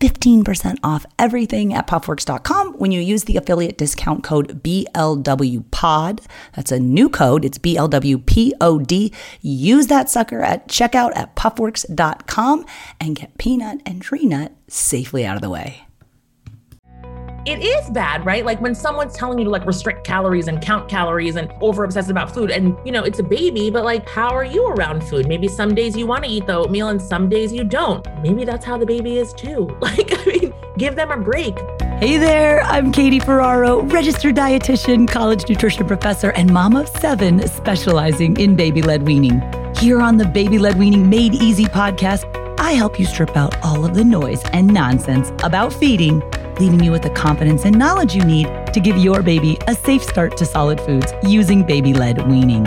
15% off everything at puffworks.com when you use the affiliate discount code BLWPOD. That's a new code. It's BLWPOD. Use that sucker at checkout at puffworks.com and get peanut and tree nut safely out of the way it is bad, right? Like when someone's telling you to like restrict calories and count calories and over obsess about food, and you know, it's a baby, but like, how are you around food? Maybe some days you want to eat the oatmeal and some days you don't. Maybe that's how the baby is too. Like, I mean, give them a break. Hey there, I'm Katie Ferraro, registered dietitian, college nutrition professor, and mom of seven specializing in baby led weaning. Here on the Baby Led Weaning Made Easy podcast, I help you strip out all of the noise and nonsense about feeding leaving you with the confidence and knowledge you need to give your baby a safe start to solid foods using baby led weaning.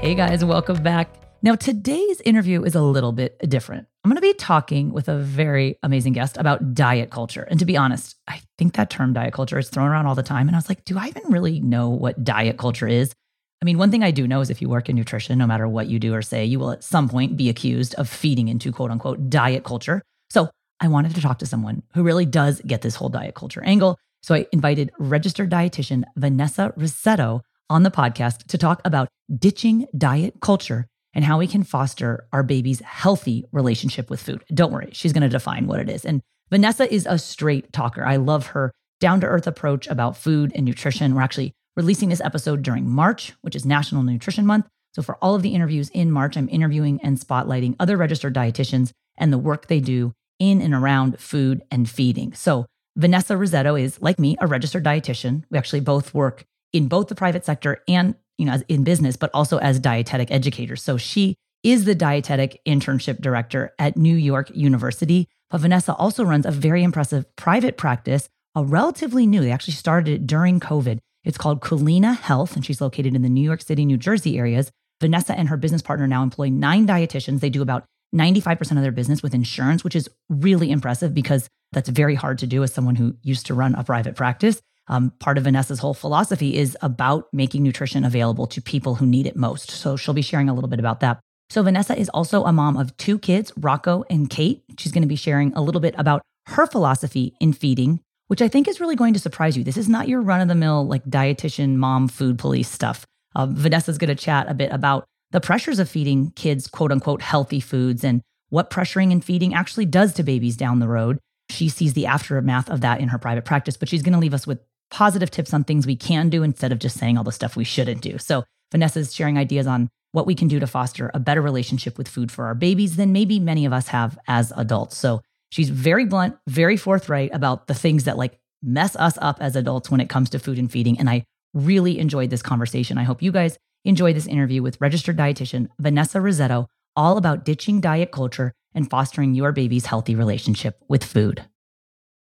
Hey guys, welcome back. Now, today's interview is a little bit different. I'm going to be talking with a very amazing guest about diet culture. And to be honest, I think that term diet culture is thrown around all the time. And I was like, do I even really know what diet culture is? I mean, one thing I do know is if you work in nutrition, no matter what you do or say, you will at some point be accused of feeding into quote unquote diet culture. So I wanted to talk to someone who really does get this whole diet culture angle. So I invited registered dietitian Vanessa Rissetto on the podcast to talk about ditching diet culture and how we can foster our baby's healthy relationship with food. Don't worry, she's going to define what it is. And Vanessa is a straight talker. I love her down to earth approach about food and nutrition. We're actually releasing this episode during March, which is National Nutrition Month. So, for all of the interviews in March, I'm interviewing and spotlighting other registered dietitians and the work they do in and around food and feeding. So, Vanessa Rissetto is, like me, a registered dietitian. We actually both work in both the private sector and you know, in business, but also as dietetic educators. So, she is the dietetic internship director at New York University. But Vanessa also runs a very impressive private practice, a relatively new, they actually started it during COVID it's called Culina Health, and she's located in the New York City, New Jersey areas. Vanessa and her business partner now employ nine dietitians. They do about 95% of their business with insurance, which is really impressive because that's very hard to do as someone who used to run a private practice. Um, part of Vanessa's whole philosophy is about making nutrition available to people who need it most. So she'll be sharing a little bit about that. So Vanessa is also a mom of two kids, Rocco and Kate. She's going to be sharing a little bit about her philosophy in feeding which I think is really going to surprise you. This is not your run of the mill, like dietitian, mom, food police stuff. Uh, Vanessa's going to chat a bit about the pressures of feeding kids, quote unquote, healthy foods and what pressuring and feeding actually does to babies down the road. She sees the aftermath of that in her private practice, but she's going to leave us with positive tips on things we can do instead of just saying all the stuff we shouldn't do. So Vanessa's sharing ideas on what we can do to foster a better relationship with food for our babies than maybe many of us have as adults. So she's very blunt, very forthright about the things that like mess us up as adults when it comes to food and feeding. And I really enjoyed this conversation. I hope you guys enjoy this interview with registered dietitian Vanessa Rissetto, all about ditching diet culture and fostering your baby's healthy relationship with food.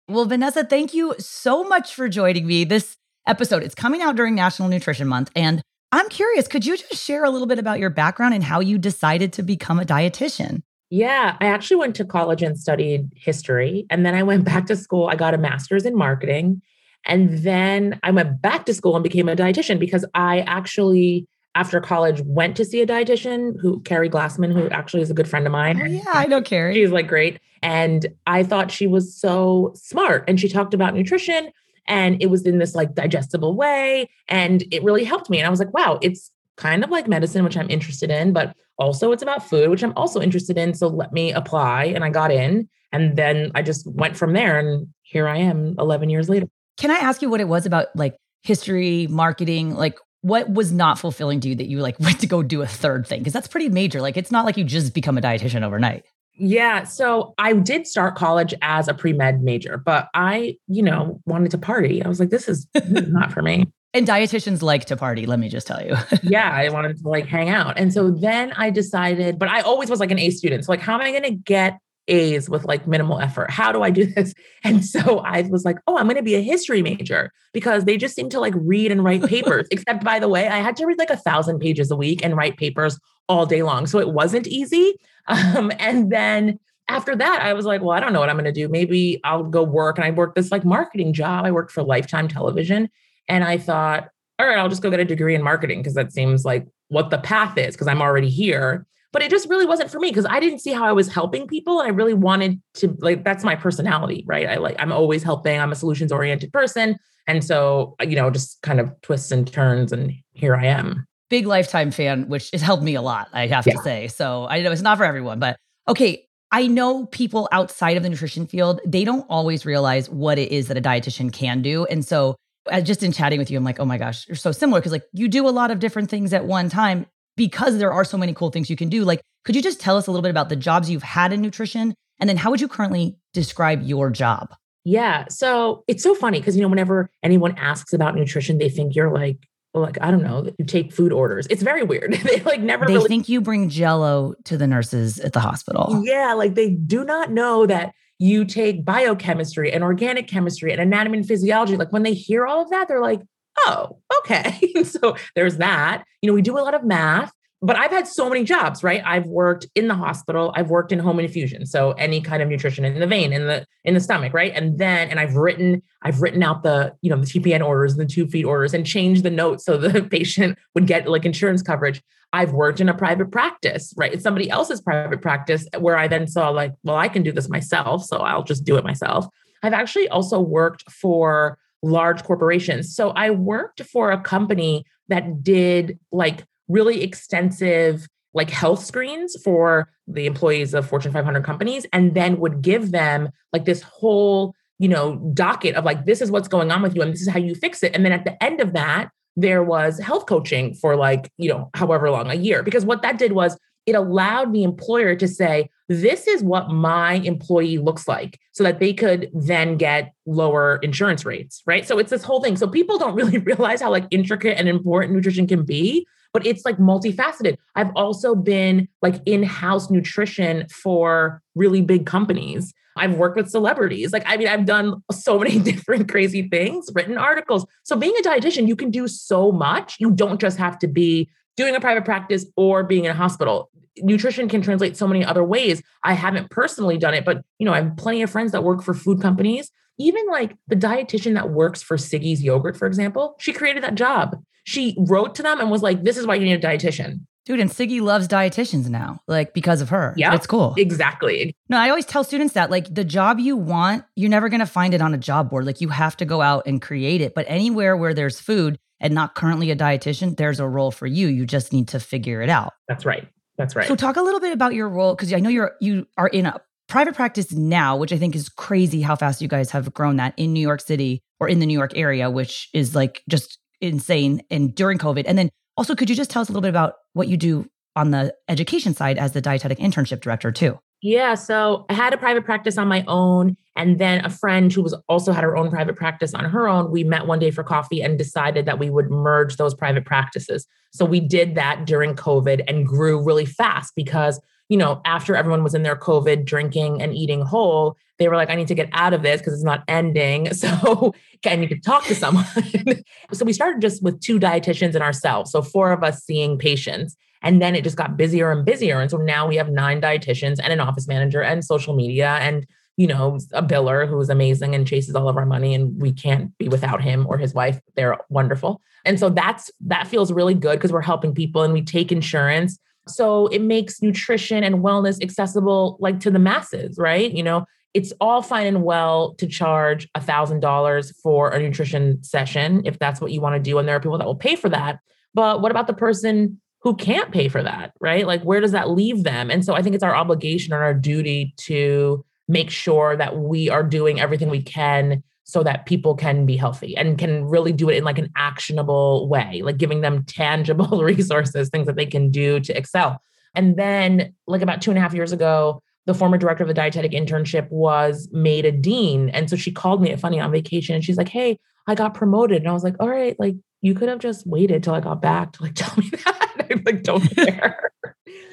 Well, Vanessa, thank you so much for joining me. This episode, it's coming out during National Nutrition Month. And I'm curious, could you just share a little bit about your background and how you decided to become a dietitian? Yeah, I actually went to college and studied history. And then I went back to school. I got a master's in marketing. And then I went back to school and became a dietitian because I actually, after college, went to see a dietitian who, Keri Glassman, who actually is a good friend of mine. Oh, yeah, I know Keri. She's like great. And I thought she was so smart. And she talked about nutrition and it was in this like digestible way. And it really helped me. And I was like, wow, it's kind of like medicine, which I'm interested in, but also it's about food, which I'm also interested in. So let me apply. And I got in. And then I just went from there. And here I am 11 years later. Can I ask you what it was about like history, marketing? Like, what was not fulfilling to you that you like went to go do a third thing? Because that's pretty major. Like, it's not like you just become a dietitian overnight. Yeah. So I did start college as a pre med major, but I, you know, wanted to party. I was like, this is not for me. And dietitians like to party, let me just tell you. yeah, I wanted to like hang out. And so then I decided, but I always was like an A student. So, like, how am I going to get A's with like minimal effort. How do I do this? And so I was like, oh, I'm going to be a history major because they just seem to like read and write papers. Except, by the way, I had to read like a thousand pages a week and write papers all day long. So it wasn't easy. Um, and then after that, I was like, well, I don't know what I'm going to do. Maybe I'll go work. And I worked this like marketing job. I worked for Lifetime Television. And I thought, all right, I'll just go get a degree in marketing because that seems like what the path is because I'm already here but it just really wasn't for me because I didn't see how I was helping people. And I really wanted to like that's my personality, right? I like I'm always helping. I'm a solutions oriented person. And so, uh, you know, just kind of twists and turns and here I am. Big lifetime fan, which has helped me a lot, I have yeah. to say. So I know it's not for everyone, but okay. I know people outside of the nutrition field, they don't always realize what it is that a dietitian can do. And so just in chatting with you, I'm like, oh my gosh, you're so similar because like you do a lot of different things at one time because there are so many cool things you can do. Like, could you just tell us a little bit about the jobs you've had in nutrition? And then how would you currently describe your job? Yeah. So it's so funny because, you know, whenever anyone asks about nutrition, they think you're like, like, I don't know, you take food orders. It's very weird. they like never They really- think you bring jello to the nurses at the hospital. Yeah. Like they do not know that you take biochemistry and organic chemistry and anatomy and physiology. Like when they hear all of that, they're like, oh, okay. so there's that. You know, we do a lot of math, but I've had so many jobs, right? I've worked in the hospital, I've worked in home infusion, so any kind of nutrition in the vein, in the in the stomach, right? And then, and I've written, I've written out the, you know, the TPN orders and the tube feed orders and changed the notes so the patient would get like insurance coverage. I've worked in a private practice, right? It's somebody else's private practice where I then saw like, well, I can do this myself, so I'll just do it myself. I've actually also worked for large corporations. So I worked for a company that did like really extensive like health screens for the employees of Fortune 500 companies and then would give them like this whole, you know, docket of like this is what's going on with you and this is how you fix it. And then at the end of that, there was health coaching for like, you know, however long, a year. Because what that did was it allowed the employer to say, this is what my employee looks like, so that they could then get lower insurance rates, right? So it's this whole thing. So people don't really realize how like intricate and important nutrition can be, but it's like multifaceted. I've also been like in-house nutrition for really big companies. I've worked with celebrities. Like, I mean, I've done so many different crazy things, written articles. So being a dietitian, you can do so much. You don't just have to be doing a private practice or being in a hospital nutrition can translate so many other ways. I haven't personally done it, but you know, I have plenty of friends that work for food companies. Even like the dietitian that works for Siggi's yogurt, for example, she created that job. She wrote to them and was like, "This is why you need a dietitian." Dude, and Siggi loves dietitians now, like because of her. Yeah, it's cool. Exactly. No, I always tell students that like the job you want, you're never going to find it on a job board. Like you have to go out and create it. But anywhere where there's food and not currently a dietitian, there's a role for you. You just need to figure it out. That's right. That's right. So talk a little bit about your role because I know you're you are in a private practice now, which I think is crazy how fast you guys have grown that in New York City or in the New York area, which is like just insane and during COVID. And then also could you just tell us a little bit about what you do on the education side as the dietetic internship director too. Yeah. So I had a private practice on my own. And then a friend who was also had her own private practice on her own, we met one day for coffee and decided that we would merge those private practices. So we did that during COVID and grew really fast because, you know, after everyone was in their COVID drinking and eating whole, they were like, I need to get out of this because it's not ending. So need to talk to someone. so we started just with two dietitians and ourselves. So four of us seeing patients. And then it just got busier and busier. And so now we have nine dietitians and an office manager and social media and, you know, a biller who is amazing and chases all of our money. And we can't be without him or his wife. They're wonderful. And so that's that feels really good because we're helping people and we take insurance. So it makes nutrition and wellness accessible like to the masses, right? You know, it's all fine and well to charge a thousand dollars for a nutrition session if that's what you want to do. And there are people that will pay for that. But what about the person who can't pay for that, right? Like, where does that leave them? And so I think it's our obligation and our duty to make sure that we are doing everything we can so that people can be healthy and can really do it in like an actionable way, like giving them tangible resources, things that they can do to excel. And then, like about two and a half years ago, the former director of the dietetic internship was made a dean. And so she called me at Funny on vacation and she's like, Hey, I got promoted. And I was like, All right, like you could have just waited till I got back to like tell me that. I'm like don't care.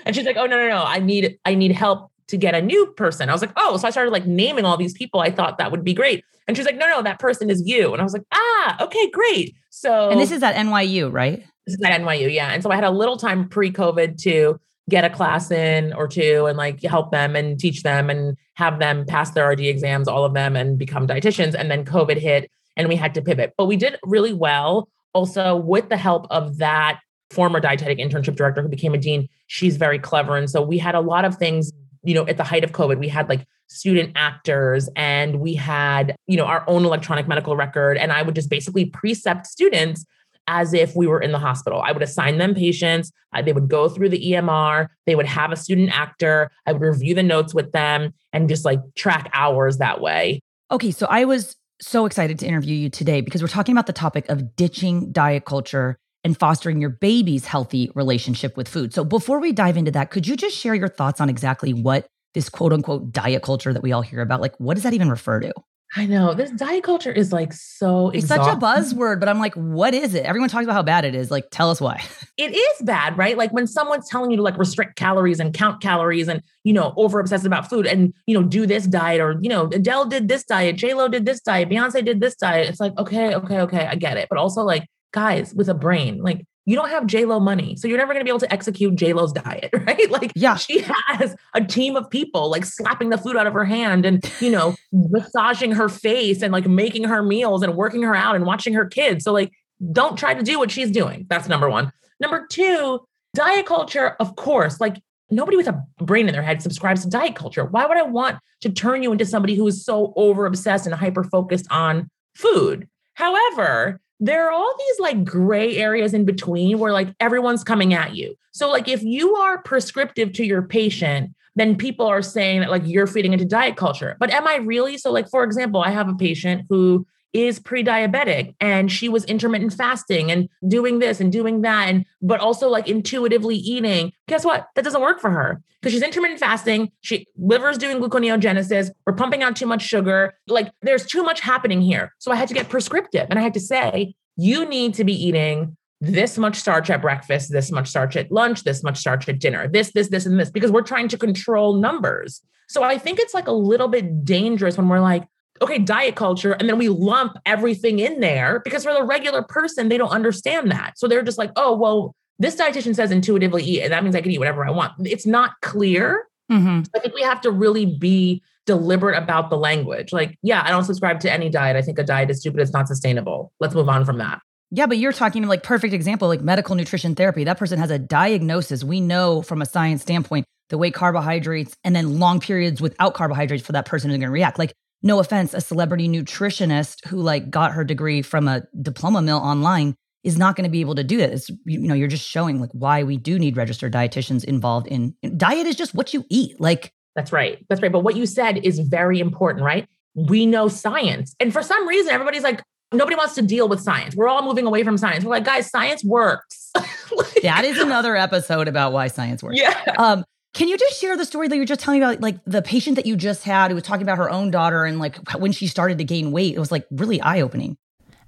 and she's like, oh no, no, no. I need I need help to get a new person. I was like, oh, so I started like naming all these people. I thought that would be great. And she's like, no, no, that person is you. And I was like, ah, okay, great. So And this is at NYU, right? This is at NYU, yeah. And so I had a little time pre-COVID to get a class in or two and like help them and teach them and have them pass their RD exams, all of them, and become dietitians. And then COVID hit and we had to pivot. But we did really well also with the help of that former dietetic internship director who became a dean, she's very clever. And so we had a lot of things, you know, at the height of COVID, we had like student actors and we had, you know, our own electronic medical record. And I would just basically precept students as if we were in the hospital. I would assign them patients. Uh, they would go through the EMR. They would have a student actor. I would review the notes with them and just like track hours that way. Okay. So I was so excited to interview you today because we're talking about the topic of ditching diet culture and fostering your baby's healthy relationship with food. So before we dive into that, could you just share your thoughts on exactly what this quote unquote diet culture that we all hear about, like what does that even refer to? I know this diet culture is like so It's such a buzzword, but I'm like, what is it? Everyone talks about how bad it is. Like, tell us why. It is bad, right? Like when someone's telling you to like restrict calories and count calories and, you know, over obsessed about food and, you know, do this diet or, you know, Adele did this diet, J-Lo did this diet, Beyonce did this diet. It's like, okay, okay, okay, I get it. But also like, guys with a brain, like you don't have J Lo money, so you're never going to be able to execute J Lo's diet, right? Like, yeah, she has a team of people like slapping the food out of her hand and you know massaging her face and like making her meals and working her out and watching her kids. So like, don't try to do what she's doing. That's number one. Number two, diet culture, of course, like nobody with a brain in their head subscribes to diet culture. Why would I want to turn you into somebody who is so over obsessed and hyper focused on food? However, there are all these like gray areas in between where like everyone's coming at you. So like if you are prescriptive to your patient, then people are saying that like you're feeding into diet culture. But am I really? So like for example, I have a patient who is pre-diabetic and she was intermittent fasting and doing this and doing that and but also like intuitively eating guess what? That doesn't work for her because she's intermittent fasting. She liver's doing gluconeogenesis. We're pumping out too much sugar. Like there's too much happening here. So i had to get prescriptive and i had to say you need to be eating this much starch at breakfast, this much starch at lunch, this much starch at dinner, this, this, this, and this, because we're trying to control numbers. So I think it's like a little bit dangerous when we're like, okay, diet culture, and then we lump everything in there because for the regular person, they don't understand that. So they're just like, oh, well, this dietitian says intuitively eat, and that means I can eat whatever I want. It's not clear. Mm-hmm. I think we have to really be deliberate about the language. Like, yeah, I don't subscribe to any diet. I think a diet is stupid. It's not sustainable. Let's move on from that. Yeah, but you're talking like perfect example, like medical nutrition therapy. That person has a diagnosis. We know from a science standpoint the way carbohydrates and then long periods without carbohydrates for that person is going to react. Like no offense, a celebrity nutritionist who like got her degree from a diploma mill online is not going to be able to do that. It's, you know, you're just showing like why we do need registered dietitians involved in diet is just what you eat. Like that's right. That's right. But what you said is very important, right? We know science. And for some reason, everybody's like, nobody wants to deal with science. We're all moving away from science. We're like, guys, science works. like, that is another episode about why science works. Yeah. Um, can you just share the story that you were just telling me about, like the patient that you just had who was talking about her own daughter and like when she started to gain weight? It was like really eye opening.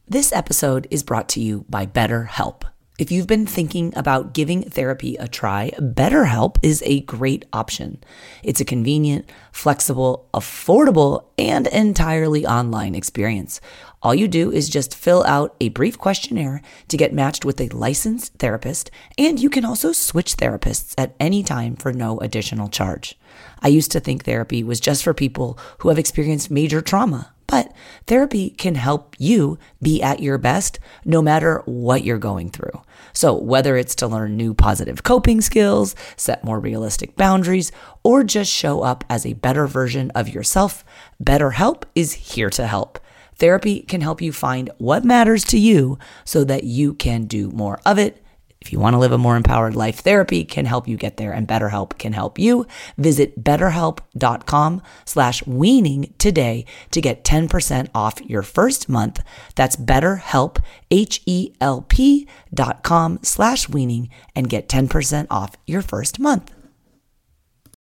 This episode is brought to you by BetterHelp. If you've been thinking about giving therapy a try, BetterHelp is a great option. It's a convenient, flexible, affordable, and entirely online experience. All you do is just fill out a brief questionnaire to get matched with a licensed therapist, and you can also switch therapists at any time for no additional charge. I used to think therapy was just for people who have experienced major trauma, but therapy can help you be at your best no matter what you're going through. So, whether it's to learn new positive coping skills, set more realistic boundaries, or just show up as a better version of yourself, BetterHelp is here to help. Therapy can help you find what matters to you so that you can do more of it. If you want to live a more empowered life, therapy can help you get there and BetterHelp can help you. Visit betterhelp.com slash weaning today to get 10% off your first month. That's betterhelp, H-E-L-P dot com slash weaning and get 10% off your first month.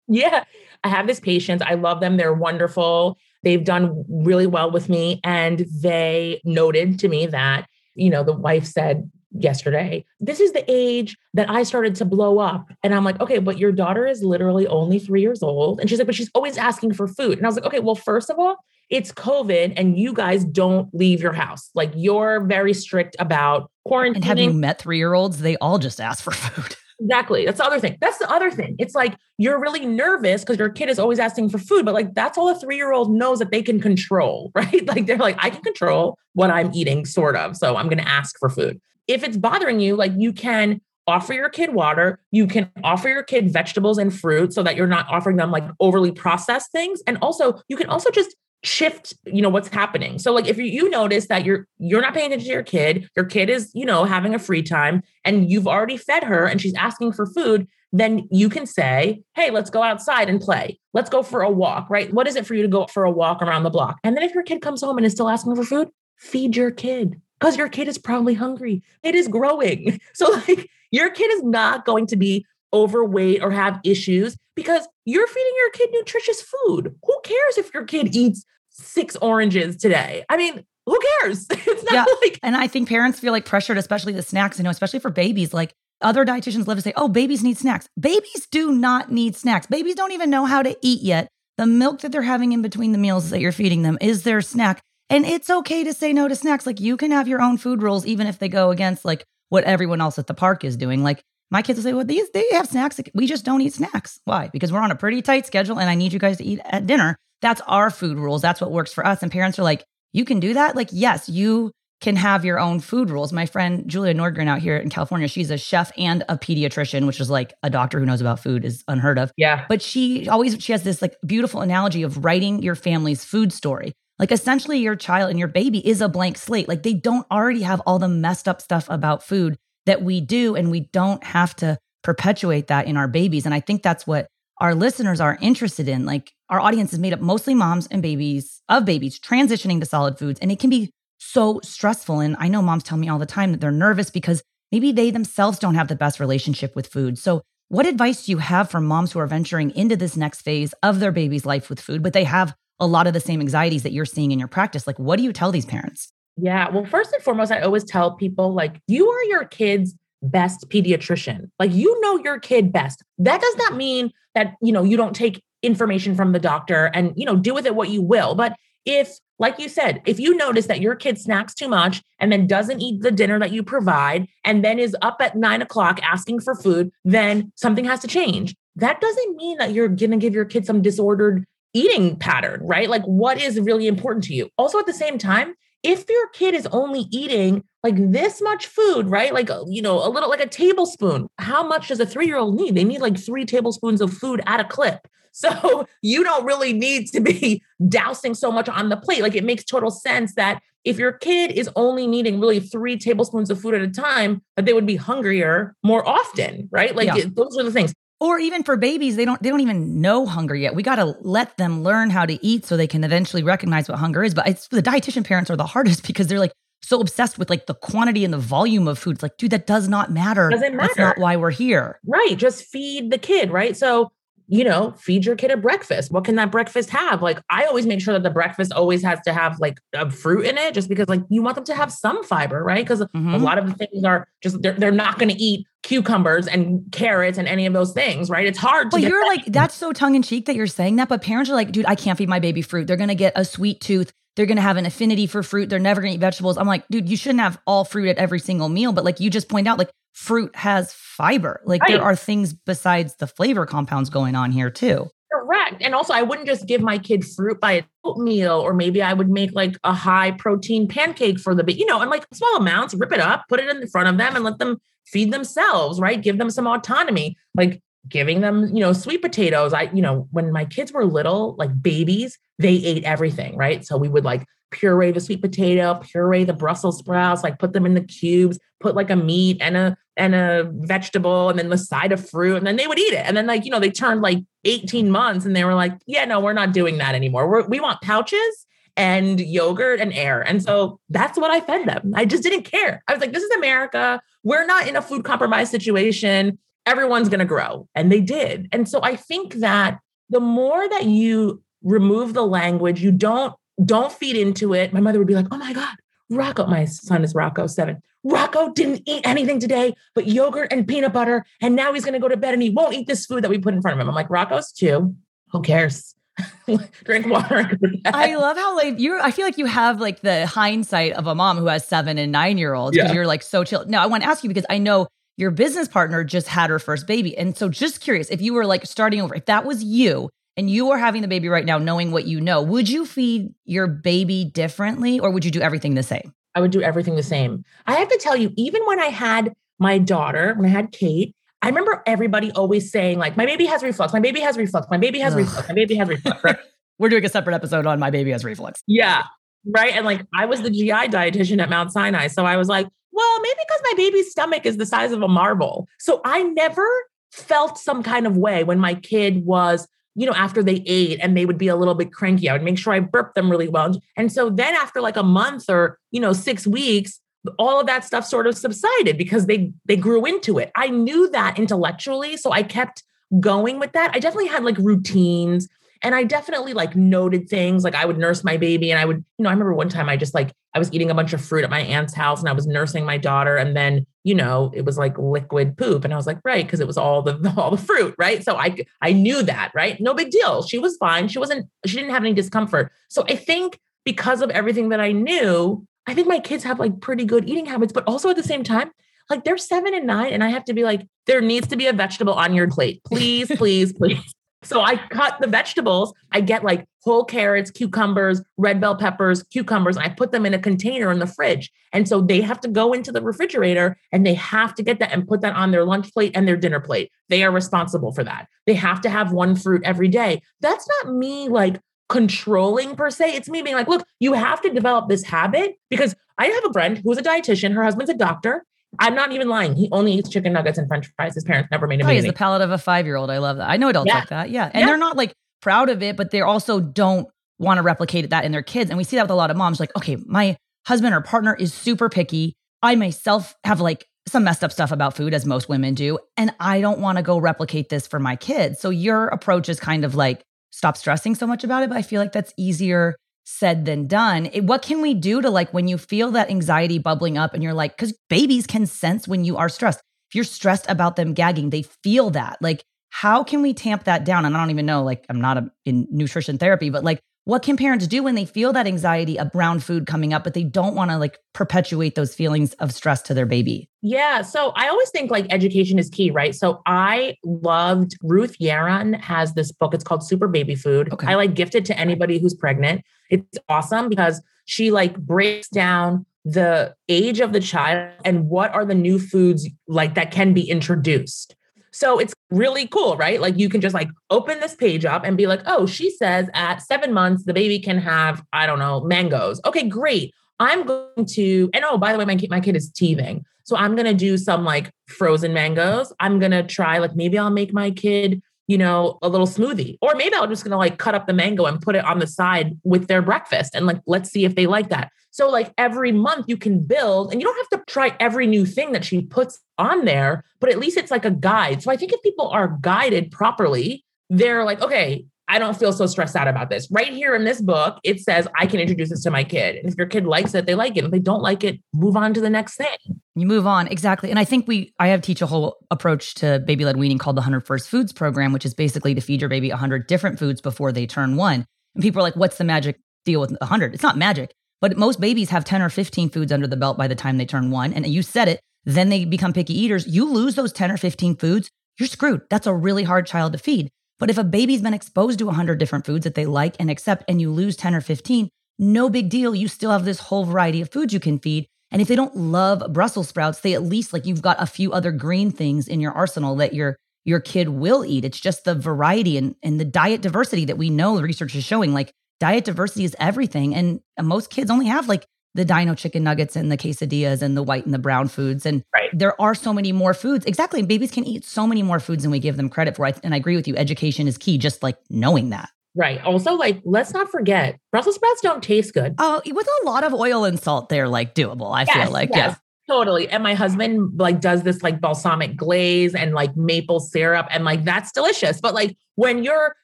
Yeah. I have this patient. I love them. They're wonderful. They've done really well with me. And they noted to me that, you know, the wife said yesterday, this is the age that I started to blow up. And I'm like, okay, but your daughter is literally only three years old. And she's like, but she's always asking for food. And I was like, okay, well, first of all, it's COVID and you guys don't leave your house. Like you're very strict about quarantine. And have you met three year olds? They all just ask for food. Exactly. That's the other thing. That's the other thing. It's like you're really nervous because your kid is always asking for food, but like that's all a three year old knows that they can control, right? Like they're like, I can control what I'm eating, sort of. So I'm going to ask for food. If it's bothering you, like you can offer your kid water, you can offer your kid vegetables and fruit so that you're not offering them like overly processed things. And also, you can also just shift you know what's happening. So like if you, notice that you're you're not paying attention to your kid your kid is you know having a free time and you've already fed her and she's asking for food then you can say hey let's go outside and play. Let's go for a walk right? What is it for you to go for a walk around the block? And then if your kid comes home and is still asking for food feed your kid because your kid is probably hungry. It is growing. So like your kid is not going to be overweight or have issues because you're feeding your kid nutritious food. Who cares if your kid eats six oranges today? I mean, who cares? It's not Yeah. like And I think parents feel like pressured, especially the snacks, you know, especially for babies. Like other dietitians love to say, oh, babies need snacks. Babies do not need snacks. Babies don't even know how to eat yet. The milk that they're having in between the meals that you're feeding them is their snack. And it's okay to say no to snacks. Like you can have your own food rules, even if they go against like what everyone else at the park is doing. Like my kids will say, well, these they have snacks. We just don't eat snacks. Why? Because we're on a pretty tight schedule and I need you guys to eat at dinner. That's our food rules. That's what works for us. And parents are like, you can do that? Like, yes, you can have your own food rules. My friend Julia Nordgren out here in California, she's a chef and a pediatrician, which is like a doctor who knows about food is unheard of. yeah. But she always she has this like beautiful analogy of writing your family's food story. Like essentially your child and your baby is a blank slate. Like they don't already have all the messed up stuff about food that we do and we don't have to perpetuate that in our babies. And I think that's what our listeners are interested in. Like our audience is made up mostly moms and babies of babies transitioning to solid foods and it can be so stressful and I know moms tell me all the time that they're nervous because maybe they themselves don't have the best relationship with food. So what advice do you have for moms who are venturing into this next phase of their baby's life with food, but they have a lot of the same anxieties that you're seeing in your practice? Like, what do you tell these parents? Yeah. Well, first and foremost, I always tell people like, you are your kid's best pediatrician. Like, you know your kid best. That does not mean that, you know, you don't take information from the doctor and, you know, do with it what you will. But if, like you said, if you notice that your kid snacks too much and then doesn't eat the dinner that you provide and then is up at nine o'clock asking for food, then something has to change. That doesn't mean that you're going to give your kid some disordered eating pattern, right? Like, what is really important to you? Also, at the same time, if your kid is only eating like this much food, right? Like, uh, you know, a little like a tablespoon, how much does a three year old need? They need like three tablespoons of food at a clip. So you don't really need to be dousing so much on the plate. Like, it makes total sense that if your kid is only needing really three tablespoons of food at a time, that they would be hungrier more often, right? Like, Yeah. it- those are the things. Or even for babies, they don't they don't even know hunger yet. We got to let them learn how to eat so they can eventually recognize what hunger is. But it's the dietitian parents are the hardest because they're like, so obsessed with like the quantity and the volume of food. It's like, dude, that does not matter. Doesn't matter That's not why we're here. Right. Just feed the kid, right? So, you know, feed your kid a breakfast. What can that breakfast have? Like, I always make sure that the breakfast always has to have like a fruit in it, just because like you want them to have some fiber, right? Because a Mhm. lot of the things are just they're, they're not going to eat cucumbers and carrots and any of those things, right? It's hard to you're that- like, that's so tongue in cheek that you're saying that. But parents are like, dude, I can't feed my baby fruit. They're going to get a sweet tooth. They're going to have an affinity for fruit. They're never going to eat vegetables. I'm like, dude, you shouldn't have all fruit at every single meal. But like you just point out, like fruit has fiber. Like there are things besides the flavor compounds going on here too. Correct. And also, I wouldn't just give my kid fruit by oatmeal, or maybe I would make like a high protein pancake for the, you know, and like small amounts, rip it up, put it in front of them and let them feed themselves, right? Give them some autonomy, like giving them, you know, sweet potatoes. I, you know, when my kids were little, like babies, they ate everything, right? So we would like puree the sweet potato, puree the Brussels sprouts, like put them in the cubes, put like a meat and a and a vegetable and then the side of fruit and then they would eat it. And then like, you know, they turned like 18 months and they were like, yeah, no, we're not doing that anymore. We're, we want pouches and yogurt and air. And so that's what I fed them. I just didn't care. I was like, this is America. We're not in a food compromise situation. Everyone's going to grow. And they did. And so I think that the more that you remove the language, you don't don't feed into it. My mother would be like, "Oh my god, Rocco, my son is Rocco 7. Rocco didn't eat anything today but yogurt and peanut butter and now he's going to go to bed and he won't eat this food that we put in front of him." I'm like, "Rocco's 2. Who cares? Drink water and go to bed." I love how like you I feel like you have like the hindsight of a mom who has seven and nine year olds because Yeah. you're like so chill. No, I want to ask you because I know your business partner just had her first baby. And so just curious, if you were like starting over, if that was you and you were having the baby right now, knowing what you know, would you feed your baby differently or would you do everything the same? I would do everything the same. I have to tell you, even when I had my daughter, when I had Kate, I remember everybody always saying, like, my baby has reflux, my baby has reflux, my baby has Ugh. reflux, my baby has reflux. Right? We're doing a separate episode on my baby has reflux. yeah. Right. And like I was the GI dietitian at Mount Sinai. So I was like, well, maybe because my baby's stomach is the size of a marble. So I never felt some kind of way when my kid was, you know, after they ate and they would be a little bit cranky. I would make sure I burped them really well. And so then after like a month or, you know, six weeks, all of that stuff sort of subsided because they they grew into it. I knew that intellectually, so I kept going with that. I definitely had like routines and I definitely like noted things. Like I would nurse my baby and I would, you know, I remember one time I just like I was eating a bunch of fruit at my aunt's house and I was nursing my daughter and then, you know, it was like liquid poop and I was like, right, because it was all the all the fruit, right? So I I knew that, right? No big deal. She was fine. She wasn't she didn't have any discomfort. So I think because of everything that I knew, I think my kids have like pretty good eating habits, but also at the same time, like they're seven and nine, and I have to be like, there needs to be a vegetable on your plate. Please, please, please. So I cut the vegetables. I get like whole carrots, cucumbers, red bell peppers, cucumbers, and I put them in a container in the fridge. And so they have to go into the refrigerator and they have to get that and put that on their lunch plate and their dinner plate. They are responsible for that. They have to have one fruit every day. That's not me like controlling per se. It's me being like, look, you have to develop this habit because I have a friend who's a dietitian. Her husband's a doctor. I'm not even lying. He only eats chicken nuggets and french fries. His parents never made him Oh, he eat has the palate of a five year old. I love that. I know adults Yeah. like that. Yeah. And Yeah. they're not like proud of it, but they also don't want to replicate that in their kids. And we see that with a lot of moms like, okay, my husband or partner is super picky. I myself have like some messed up stuff about food, as most women do. And I don't want to go replicate this for my kids. So your approach is kind of like, stop stressing so much about it. But I feel like that's easier said than done. It- what can we do to like when you feel that anxiety bubbling up and you're like, because babies can sense when you are stressed. If you're stressed about them gagging, they feel that. Like, how can we tamp that down? And I don't even know, like, I'm not a, in nutrition therapy, but like, what can parents do when they feel that anxiety around food coming up, but they don't want to like perpetuate those feelings of stress to their baby? Yeah. So I always think like education is key, right? So I loved Ruth Yaron has this book. It's called Super Baby Food. Okay. I like gift it to anybody who's pregnant. It's awesome because she like breaks down the age of the child and what are the new foods like that can be introduced. So it's really cool, right? Like you can just like open this page up and be like, oh, she says at seven months, the baby can have, I don't know, mangoes. Okay, great. I'm going to, and oh, by the way, my kid, my kid is teething. So I'm going to do some like frozen mangoes. I'm going to try, like, maybe I'll make my kid, you know, a little smoothie. Or maybe I'm just going to like cut up the mango and put it on the side with their breakfast and like, let's see if they like that. So, like every month you can build, and you don't have to try every new thing that she puts on there, but at least it's like a guide. So, I think if people are guided properly, they're like, okay, I don't feel so stressed out about this. Right here in this book, it says I can introduce this to my kid. And if your kid likes it, they like it. If they don't like it, move on to the next thing. You move on. Exactly. And I think we, I have teach a whole approach to baby led weaning called the 100 First Foods program, which is basically to feed your baby 100 different foods before they turn one. And people are like, what's the magic deal with 100? It's not magic, but most babies have 10 or 15 foods under the belt by the time they turn one. And you said it, then they become picky eaters. You lose those 10 or 15 foods, you're screwed. That's a really hard child to feed. But if a baby's been exposed to 100 different foods that they like and accept, and you lose 10 or 15, no big deal. You still have this whole variety of foods you can feed. And if they don't love Brussels sprouts, they at least like you've got a few other green things in your arsenal that your your kid will eat. It's just the variety and, and the diet diversity that we know the research is showing. Like diet diversity is everything. And most kids only have like the dino chicken nuggets and the quesadillas and the white and the brown foods. And right. there are so many more foods. Exactly. Babies can eat so many more foods than we give them credit for. And I agree with you. Education is key, just like knowing that. Right. Also, like, let's not forget Brussels sprouts don't taste good. Oh, with a lot of oil and salt, they're like doable. I yes, feel like, yes. yeah. Totally. And my husband like does this like balsamic glaze and like maple syrup and like that's delicious. But like when you're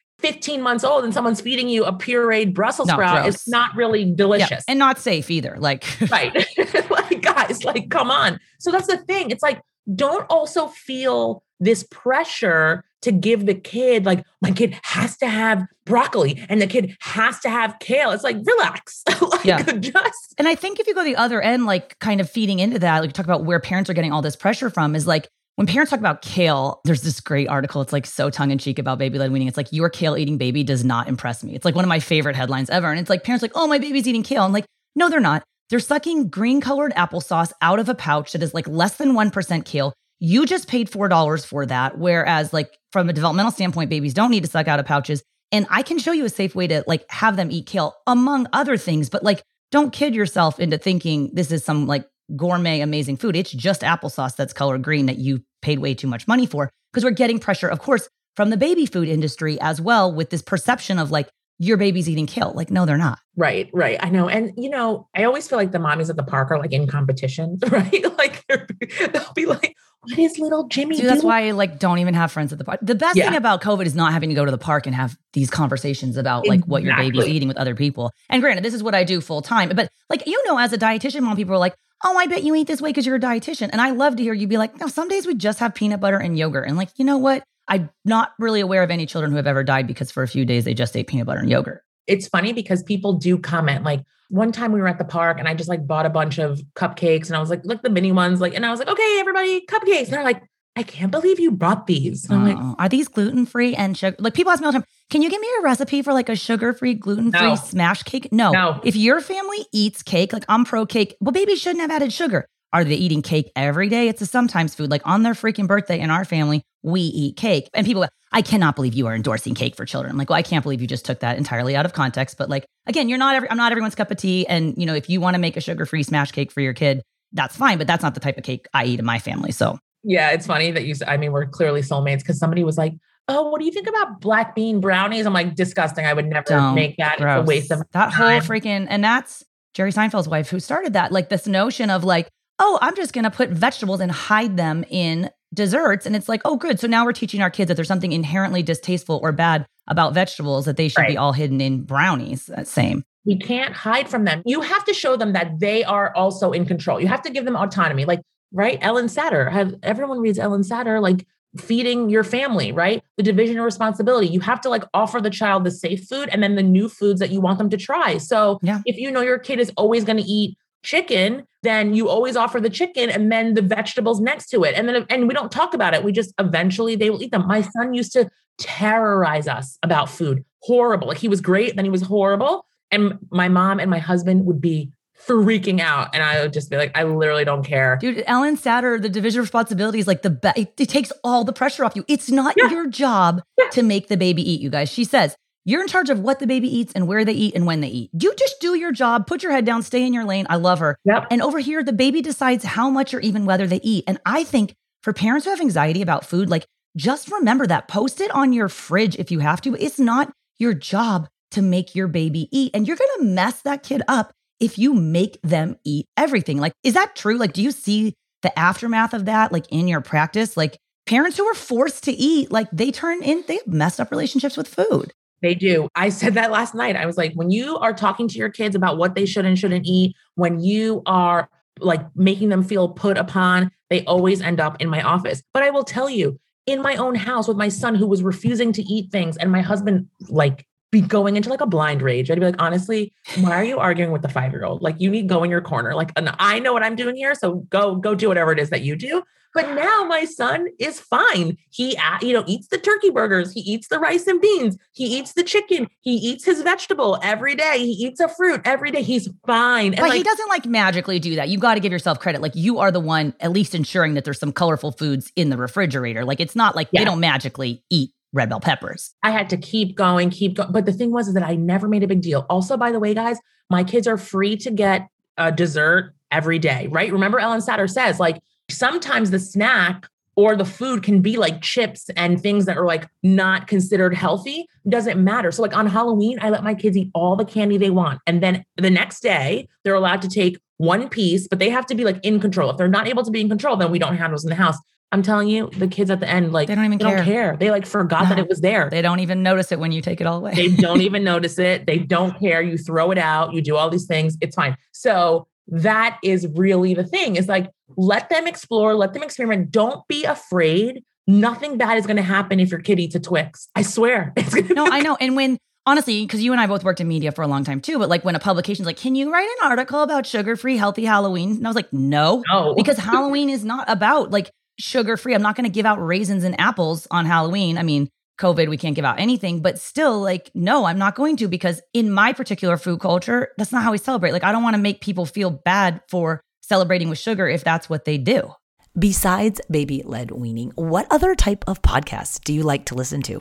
15 months old and someone's feeding you a pureed Brussels no, sprout, gross. it's not really delicious. Yeah, and not safe either. Like, right. like, guys, like, come on. So that's the thing. It's like, don't also feel this pressure to give the kid, like, my kid has to have broccoli and the kid has to have kale. It's like, relax. like, yeah. just. And I think if you go the other end, like, kind of feeding into that, like, talk about where parents are getting all this pressure from is like, when parents talk about kale, there's this great article. It's like so tongue in cheek about baby led weaning. It's like, your kale eating baby does not impress me. It's like one of my favorite headlines ever. And it's like, parents like, oh, my baby's eating kale. I'm like, no, they're not. They're sucking green colored applesauce out of a pouch that is like less than 1% kale. You just paid $4 for that. Whereas, like, from a developmental standpoint, babies don't need to suck out of pouches. And I can show you a safe way to like have them eat kale, among other things. But like, don't kid yourself into thinking this is some like gourmet, amazing food. It's just applesauce that's colored green that you paid way too much money for because we're getting pressure, of course, from the baby food industry as well with this perception of like, your baby's eating kale. Like, no, they're not. Right, right. I know. And, you know, I always feel like the mommies at the park are like in competition, right? like, they'll be like, what is little Jimmy Dude, That's why I like don't even have friends at the park. The best yeah. thing about COVID is not having to go to the park and have these conversations about like what your baby's eating with other people. And granted, this is what I do full time. But like, you know, as a dietitian mom, people are like, oh, I bet you eat this way because you're a dietitian. And I love to hear you be like, no, some days we just have peanut butter and yogurt. And like, you know what? I'm not really aware of any children who have ever died because for a few days they just ate peanut butter and yogurt. It's funny because people do comment like, one time we were at the park and I just like bought a bunch of cupcakes and I was like, look, the mini ones, like, and I was like, okay, everybody, cupcakes. And they're like, I can't believe you brought these. I'm like, uh-uh. are these gluten free and sugar? Like people ask me all the time, can you give me a recipe for like a sugar free, gluten free no. smash cake? No. no. If your family eats cake, like I'm pro cake, well, babies shouldn't have added sugar. Are they eating cake every day? It's a sometimes food. Like on their freaking birthday in our family, we eat cake. And people, go, I cannot believe you are endorsing cake for children. I'm like, well, I can't believe you just took that entirely out of context. But like, again, you're not every, I'm not everyone's cup of tea. And you know, if you want to make a sugar free smash cake for your kid, that's fine. But that's not the type of cake I eat in my family. So yeah, it's funny that you. I mean, we're clearly soulmates because somebody was like, "Oh, what do you think about black bean brownies?" I'm like, disgusting. I would never make that. Gross. It's a waste of that time. whole freaking. And that's Jerry Seinfeld's wife who started that. Like this notion of like, oh, I'm just gonna put vegetables and hide them in desserts, and it's like, oh, good. So now we're teaching our kids that there's something inherently distasteful or bad about vegetables that they should right. be all hidden in brownies. Uh, same. We can't hide from them. You have to show them that they are also in control. You have to give them autonomy. Like right? Ellen Satter. Have everyone reads Ellen Satter like feeding your family, right? The division of responsibility. You have to like offer the child the safe food and then the new foods that you want them to try. So yeah. if you know your kid is always going to eat chicken, then you always offer the chicken and then the vegetables next to it. And then and we don't talk about it. We just eventually they will eat them. My son used to terrorize us about food. Horrible. Like he was great, then he was horrible. And my mom and my husband would be freaking out. And I would just be like, I literally don't care. Dude, Ellen Satter, the division of responsibility is like the best. It, it, takes all the pressure off you. It's not yeah. your job yeah. to make the baby eat, you guys. She says, you're in charge of what the baby eats and where they eat and when they eat. You just do your job, put your head down, stay in your lane. I love her. Yep. And over here, the baby decides how much or even whether they eat. And I think for parents who have anxiety about food, like just remember that. Post it on your fridge if you have to. It's not your job to make your baby eat. And you're going to mess that kid up if you make them eat everything. Like, is that true? Like, do you see the aftermath of that, like in your practice? Like, parents who are forced to eat, like, they turn in, they have messed up relationships with food. They do. I said that last night. I was like, when you are talking to your kids about what they should and shouldn't eat, when you are like making them feel put upon, they always end up in my office. But I will tell you, in my own house with my son who was refusing to eat things, and my husband like be going into like a blind rage. I'd be like, honestly, why are you arguing with the five year old? Like, you need to go in your corner. Like, and I know what I'm doing here, so go go do whatever it is that you do. But now my son is fine. He, you know, eats the turkey burgers. He eats the rice and beans. He eats the chicken. He eats his vegetable every day. He eats a fruit every day. He's fine. And but like, he doesn't like magically do that. You got to give yourself credit. Like you are the one at least ensuring that there's some colorful foods in the refrigerator. Like it's not like yeah. they don't magically eat red bell peppers. I had to keep going, keep going. But the thing was is that I never made a big deal. Also, by the way, guys, my kids are free to get a dessert every day, right? Remember, Ellen Satter says, like, sometimes the snack or the food can be like chips and things that are like not considered healthy doesn't matter so like on halloween i let my kids eat all the candy they want and then the next day they're allowed to take one piece but they have to be like in control if they're not able to be in control then we don't have those in the house i'm telling you the kids at the end like they don't even they care. don't care. they like forgot no, that it was there. They don't even notice it when you take it all away. They don't even notice it. They don't care. You throw it out. You do all these things. It's fine. So that is really the thing. Is like let them explore let them experiment. Don't be afraid. Nothing bad is going to happen if your kid eats a twix. I swear. No i know. And when honestly because you and i both worked in media for a long time too but like when a publication's like can you write an article about sugar-free healthy halloween? And i was like no, no. because halloween is not about like sugar-free i'm not going to give out raisins and apples on halloween i mean COVID, we can't give out anything, but still, like, no, I'm not going to because in my particular food culture, that's not how we celebrate. Like, I don't want to make people feel bad for celebrating with sugar if that's what they do. Besides baby led weaning, what other type of podcasts do you like to listen to?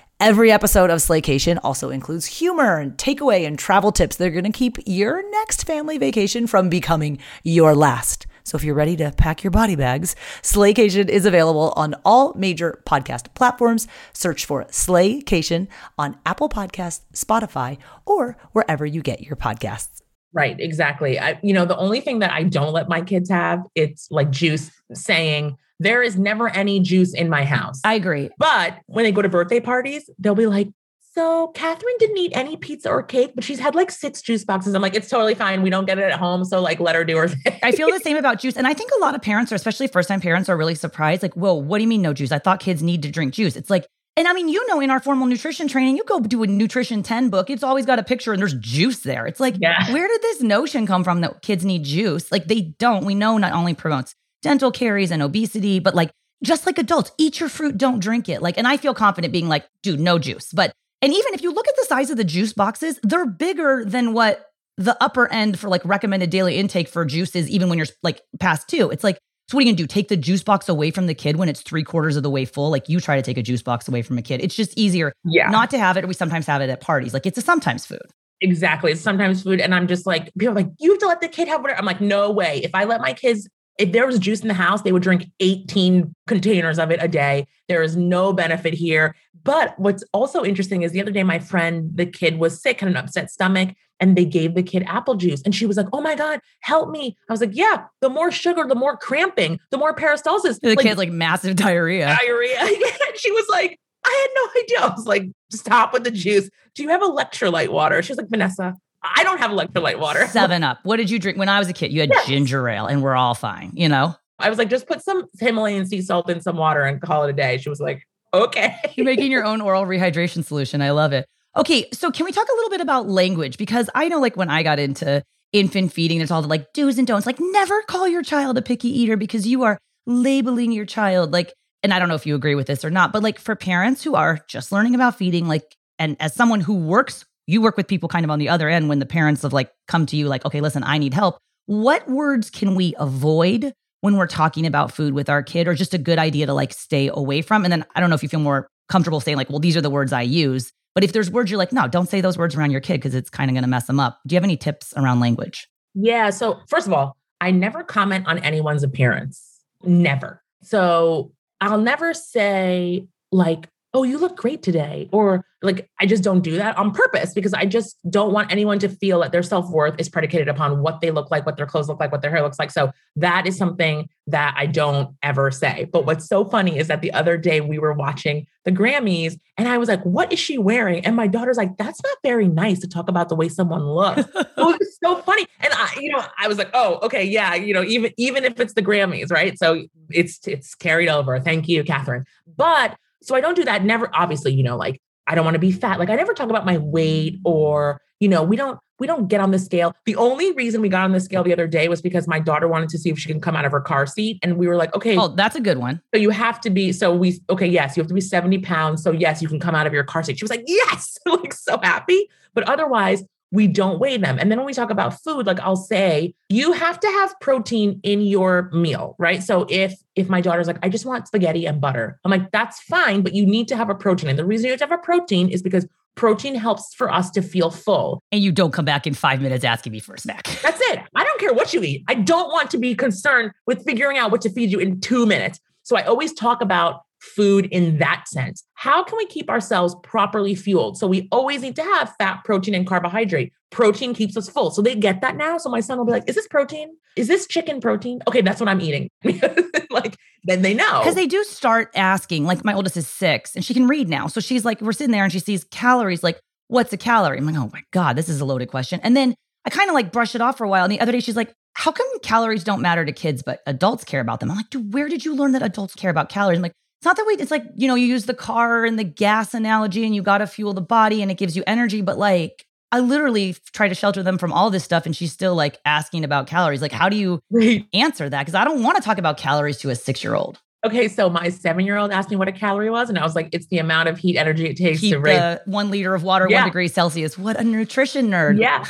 Every episode of Slaycation also includes humor and takeaway and travel tips that are going to keep your next family vacation from becoming your last. So if you're ready to pack your body bags, Slaycation is available on all major podcast platforms. Search for Slaycation on Apple Podcasts, Spotify, or wherever you get your podcasts. Right, exactly. I, you know, the only thing that I don't let my kids have, it's like juice saying, there is never any juice in my house. I agree. But when they go to birthday parties, they'll be like, so Catherine didn't eat any pizza or cake, but she's had like six juice boxes. I'm like, it's totally fine. We don't get it at home. So like let her do her thing. I feel the same about juice. And I think a lot of parents, or especially first time parents, are really surprised. Like, whoa, what do you mean no juice? I thought kids need to drink juice. It's like, and I mean, you know, in our formal nutrition training, you go do a nutrition 10 book, it's always got a picture and there's juice there. It's like, yeah. where did this notion come from that kids need juice? Like they don't. We know not only promotes dental caries and obesity, but like just like adults, eat your fruit, don't drink it. Like, and I feel confident being like, dude, no juice. But, and even if you look at the size of the juice boxes, they're bigger than what the upper end for like recommended daily intake for juice is, even when you're like past two. It's like, so what are you gonna do? Take the juice box away from the kid when it's three quarters of the way full? Like you try to take a juice box away from a kid. It's just easier yeah. not to have it. We sometimes have it at parties. Like it's a sometimes food. Exactly. It's sometimes food. And I'm just like, people are like, you have to let the kid have whatever. I'm like, no way. If I let my kids if there was juice in the house, they would drink 18 containers of it a day. There is no benefit here. But what's also interesting is the other day, my friend, the kid was sick, had an upset stomach, and they gave the kid apple juice. And she was like, Oh my God, help me. I was like, Yeah, the more sugar, the more cramping, the more peristalsis. The like, kid's like massive diarrhea. Diarrhea. she was like, I had no idea. I was like, stop with the juice. Do you have electrolyte water? She was like, Vanessa, I don't have electrolyte water. Seven up. What did you drink when I was a kid? You had Yes. ginger ale, and we're all fine. You know, I was like, just put some Himalayan sea salt in some water and call it a day. She was like, okay. you're making your own oral rehydration solution. I love it. Okay, so can we talk a little bit about language? Because I know, like, when I got into infant feeding, there's all the like do's and don'ts. Like, never call your child a picky eater because you are labeling your child. Like, and I don't know if you agree with this or not, but like for parents who are just learning about feeding, like, and as someone who works, you work with people kind of on the other end when the parents have like come to you, like, okay, listen, I need help. What words can we avoid when we're talking about food with our kid or just a good idea to like stay away from? And then I don't know if you feel more comfortable saying, like, well, these are the words I use. But if there's words you're like, no, don't say those words around your kid because it's kind of going to mess them up. Do you have any tips around language? Yeah. So, first of all, I never comment on anyone's appearance. Never. So, I'll never say, like, oh, you look great today. Or like, I just don't do that on purpose because I just don't want anyone to feel that their self worth is predicated upon what they look like, what their clothes look like, what their hair looks like. So, that is something that I don't ever say. But what's so funny is that the other day we were watching the Grammys and I was like, what is she wearing? And my daughter's like, that's not very nice to talk about the way someone looks. it was so funny. And I, you know, I was like, oh, okay, yeah, you know, even even if it's the Grammys, right? So it's it's carried over. Thank you, Catherine. But so I don't do that. Never, obviously, you know, like I don't want to be fat. Like I never talk about my weight or, you know, we don't we don't get on the scale. The only reason we got on the scale the other day was because my daughter wanted to see if she can come out of her car seat. And we were like, okay, Oh, that's a good one. so you have to be, so we, okay, yes, you have to be 70 pounds. So yes, you can come out of your car seat. She was like, yes, like so happy. But otherwise, we don't weigh them. And then when we talk about food, like I'll say, you have to have protein in your meal, right? So if if my daughter's like, I just want spaghetti and butter, I'm like, that's fine, but you need to have a protein. And the reason you have to have a protein is because protein helps for us to feel full. And you don't come back in five minutes asking me for a snack. That's it. I don't care what you eat. I don't want to be concerned with figuring out what to feed you in two minutes. So I always talk about food in that sense. How can we keep ourselves properly fueled? So we always need to have fat, protein, and carbohydrate. Protein keeps us full. So they get that now. So my son will be like, Is this protein? Is this chicken protein? Okay, that's what I'm eating. like, then they know. Because they do start asking, like my oldest is six and she can read now. So she's like, we're sitting there and she sees calories, like, what's a calorie? I'm like, oh my God, this is a loaded question. And then I kind of like brush it off for a while. And the other day she's like, how come calories don't matter to kids, but adults care about them? I'm like, dude, where did you learn that adults care about calories? I'm like, it's not that we, It's like, you know, you use the car and the gas analogy and you got to fuel the body and it gives you energy. But like, I literally try to shelter them from all this stuff. And she's still like asking about calories. Like, how do you Right. answer that? Because I don't want to talk about calories to a six year old. Okay, so my seven year old asked me what a calorie was, and I was like, it's the amount of heat energy it takes Keep to raise. the one liter of water, Yeah. one degree Celsius. What a nutrition nerd. Yeah.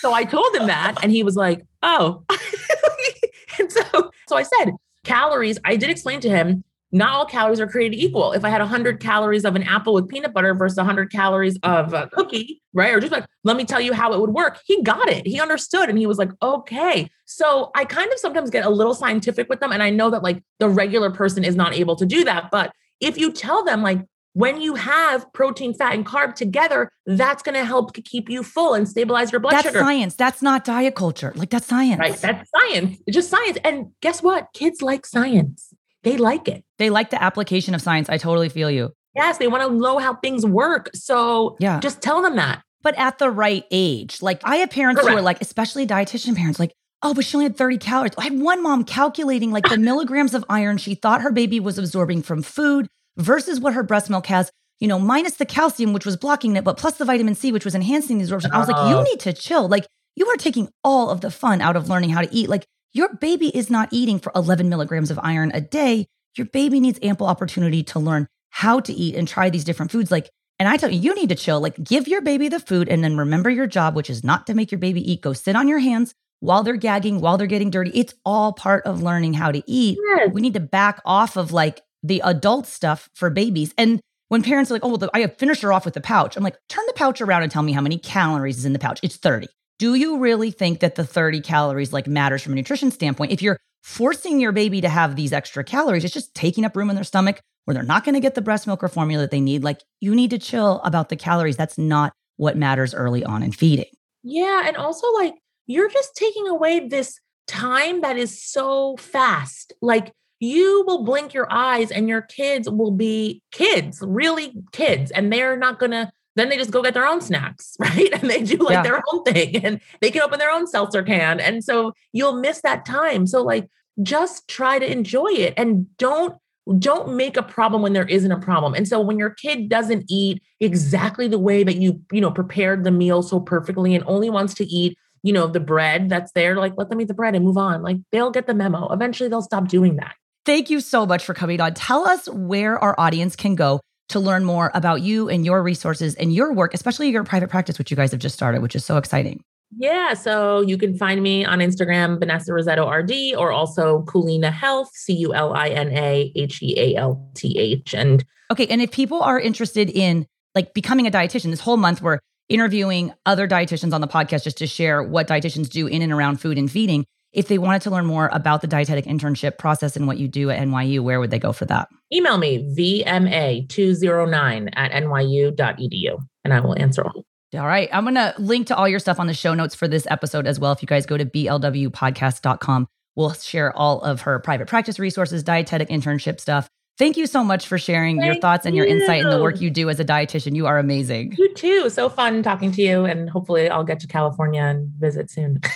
So I told him that, and he was like, oh. and so, so I said, calories, I did explain to him, not all calories are created equal. If I had 100 calories of an apple with peanut butter versus 100 calories of a cookie, right? Or just like, let me tell you how it would work. He got it. He understood. And he was like, okay. So I kind of sometimes get a little scientific with them. And I know that like the regular person is not able to do that. But if you tell them, like, when you have protein, fat, and carb together, that's going to help keep you full and stabilize your blood That's sugar. science. That's not diet culture. Like that's science. Right. That's science. It's just science. And guess what? Kids like science. They like it. they like the application of science. I totally feel you. Yes, they want to know how things work. So Yeah. just tell them that. But at the right age. Like I have parents who are like, especially dietitian parents, like, oh, but she only had 30 calories. I had one mom calculating like the milligrams of iron she thought her baby was absorbing from food versus what her breast milk has, you know, minus the calcium, which was blocking it, but plus the vitamin C, which was enhancing the absorption. I was like, you Oh. need to chill. Like you are taking all of the fun out of learning how to eat. Like your baby is not eating for 11 milligrams of iron a day. Your baby needs ample opportunity to learn how to eat and try these different foods. Like, and I tell you, you need to chill. Like, give your baby the food and then remember your job, which is not to make your baby eat. Go sit on your hands while they're gagging, while they're getting dirty. It's all part of learning how to eat. Yes. We need to back off of like the adult stuff for babies. And when parents are like, oh, well, the, I finished her off with the pouch, I'm like, turn the pouch around and tell me how many calories is in the pouch. It's 30. Do you really think that the 30 calories like matters from a nutrition standpoint? If you're forcing your baby to have these extra calories, it's just taking up room in their stomach where they're not going to get the breast milk or formula that they need. Like you need to chill about the calories. That's not what matters early on in feeding. Yeah. And also, like, you're just taking away this time that is so fast. Like, you will blink your eyes and your kids will be kids, really kids, and they're not going to then they just go get their own snacks, right? And they do like yeah. their own thing and they can open their own seltzer can. And so you'll miss that time. So like just try to enjoy it and don't don't make a problem when there isn't a problem. And so when your kid doesn't eat exactly the way that you, you know, prepared the meal so perfectly and only wants to eat, you know, the bread that's there, like let them eat the bread and move on. Like they'll get the memo. Eventually they'll stop doing that. Thank you so much for coming on. Tell us where our audience can go to learn more about you and your resources and your work, especially your private practice, which you guys have just started, which is so exciting. Yeah. So you can find me on Instagram, Vanessa Rissetto RD, or also Culina Health, C U L I N A H E A L T H. And okay. And if people are interested in like becoming a dietitian, this whole month we're interviewing other dietitians on the podcast just to share what dietitians do in and around food and feeding. If they wanted to learn more about the dietetic internship process and what you do at NYU, where would they go for that? Email me, vma209 at nyu.edu, and I will answer all. All right. I'm going to link to all your stuff on the show notes for this episode as well. If you guys go to blwpodcast.com, we'll share all of her private practice resources, dietetic internship stuff. Thank you so much for sharing Thank your thoughts and your insight and the work you do as a dietitian. You are amazing. You too. So fun talking to you. And hopefully, I'll get to California and visit soon.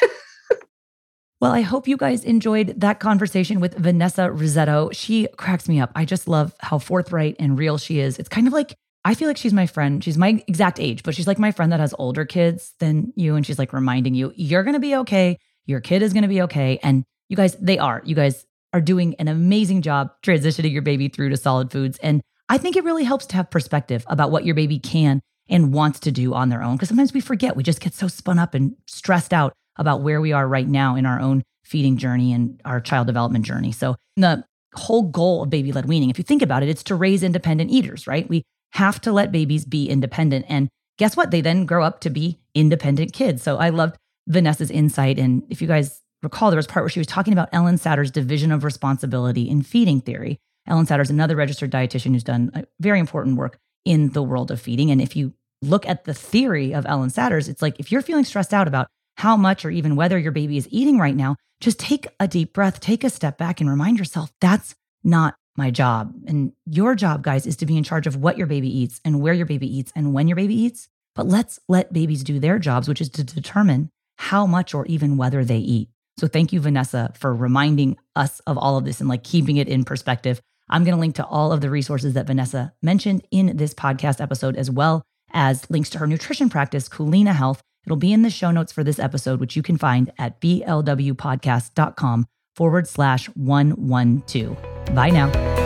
Well, I hope you guys enjoyed that conversation with Vanessa Rissetto. She cracks me up. I just love how forthright and real she is. It's kind of like, I feel like she's my friend. She's my exact age, but she's like my friend that has older kids than you. And she's like reminding you, you're going to be okay. Your kid is going to be okay. And you guys, they are. You guys are doing an amazing job transitioning your baby through to solid foods. And I think it really helps to have perspective about what your baby can and wants to do on their own. Because sometimes we forget, we just get so spun up and stressed out about where we are right now in our own feeding journey and our child development journey. So, the whole goal of baby led weaning, if you think about it, it's to raise independent eaters, right? We have to let babies be independent. And guess what? They then grow up to be independent kids. So, I loved Vanessa's insight. And if you guys recall, there was part where she was talking about Ellen Satter's division of responsibility in feeding theory. Ellen Satter is another registered dietitian who's done uh, very important work in the world of feeding. And if you look at the theory of Ellen Satter's, it's like if you're feeling stressed out about how much or even whether your baby is eating right now, just take a deep breath, take a step back and remind yourself that's not my job. And your job, guys, is to be in charge of what your baby eats and where your baby eats and when your baby eats. But let's let babies do their jobs, which is to determine how much or even whether they eat. So thank you, Vanessa, for reminding us of all of this and like keeping it in perspective. I'm going to link to all of the resources that Vanessa mentioned in this podcast episode, as well as links to her nutrition practice, Culina Health, It'll be in the show notes for this episode, which you can find at blwpodcast.com forward slash 112. Bye now.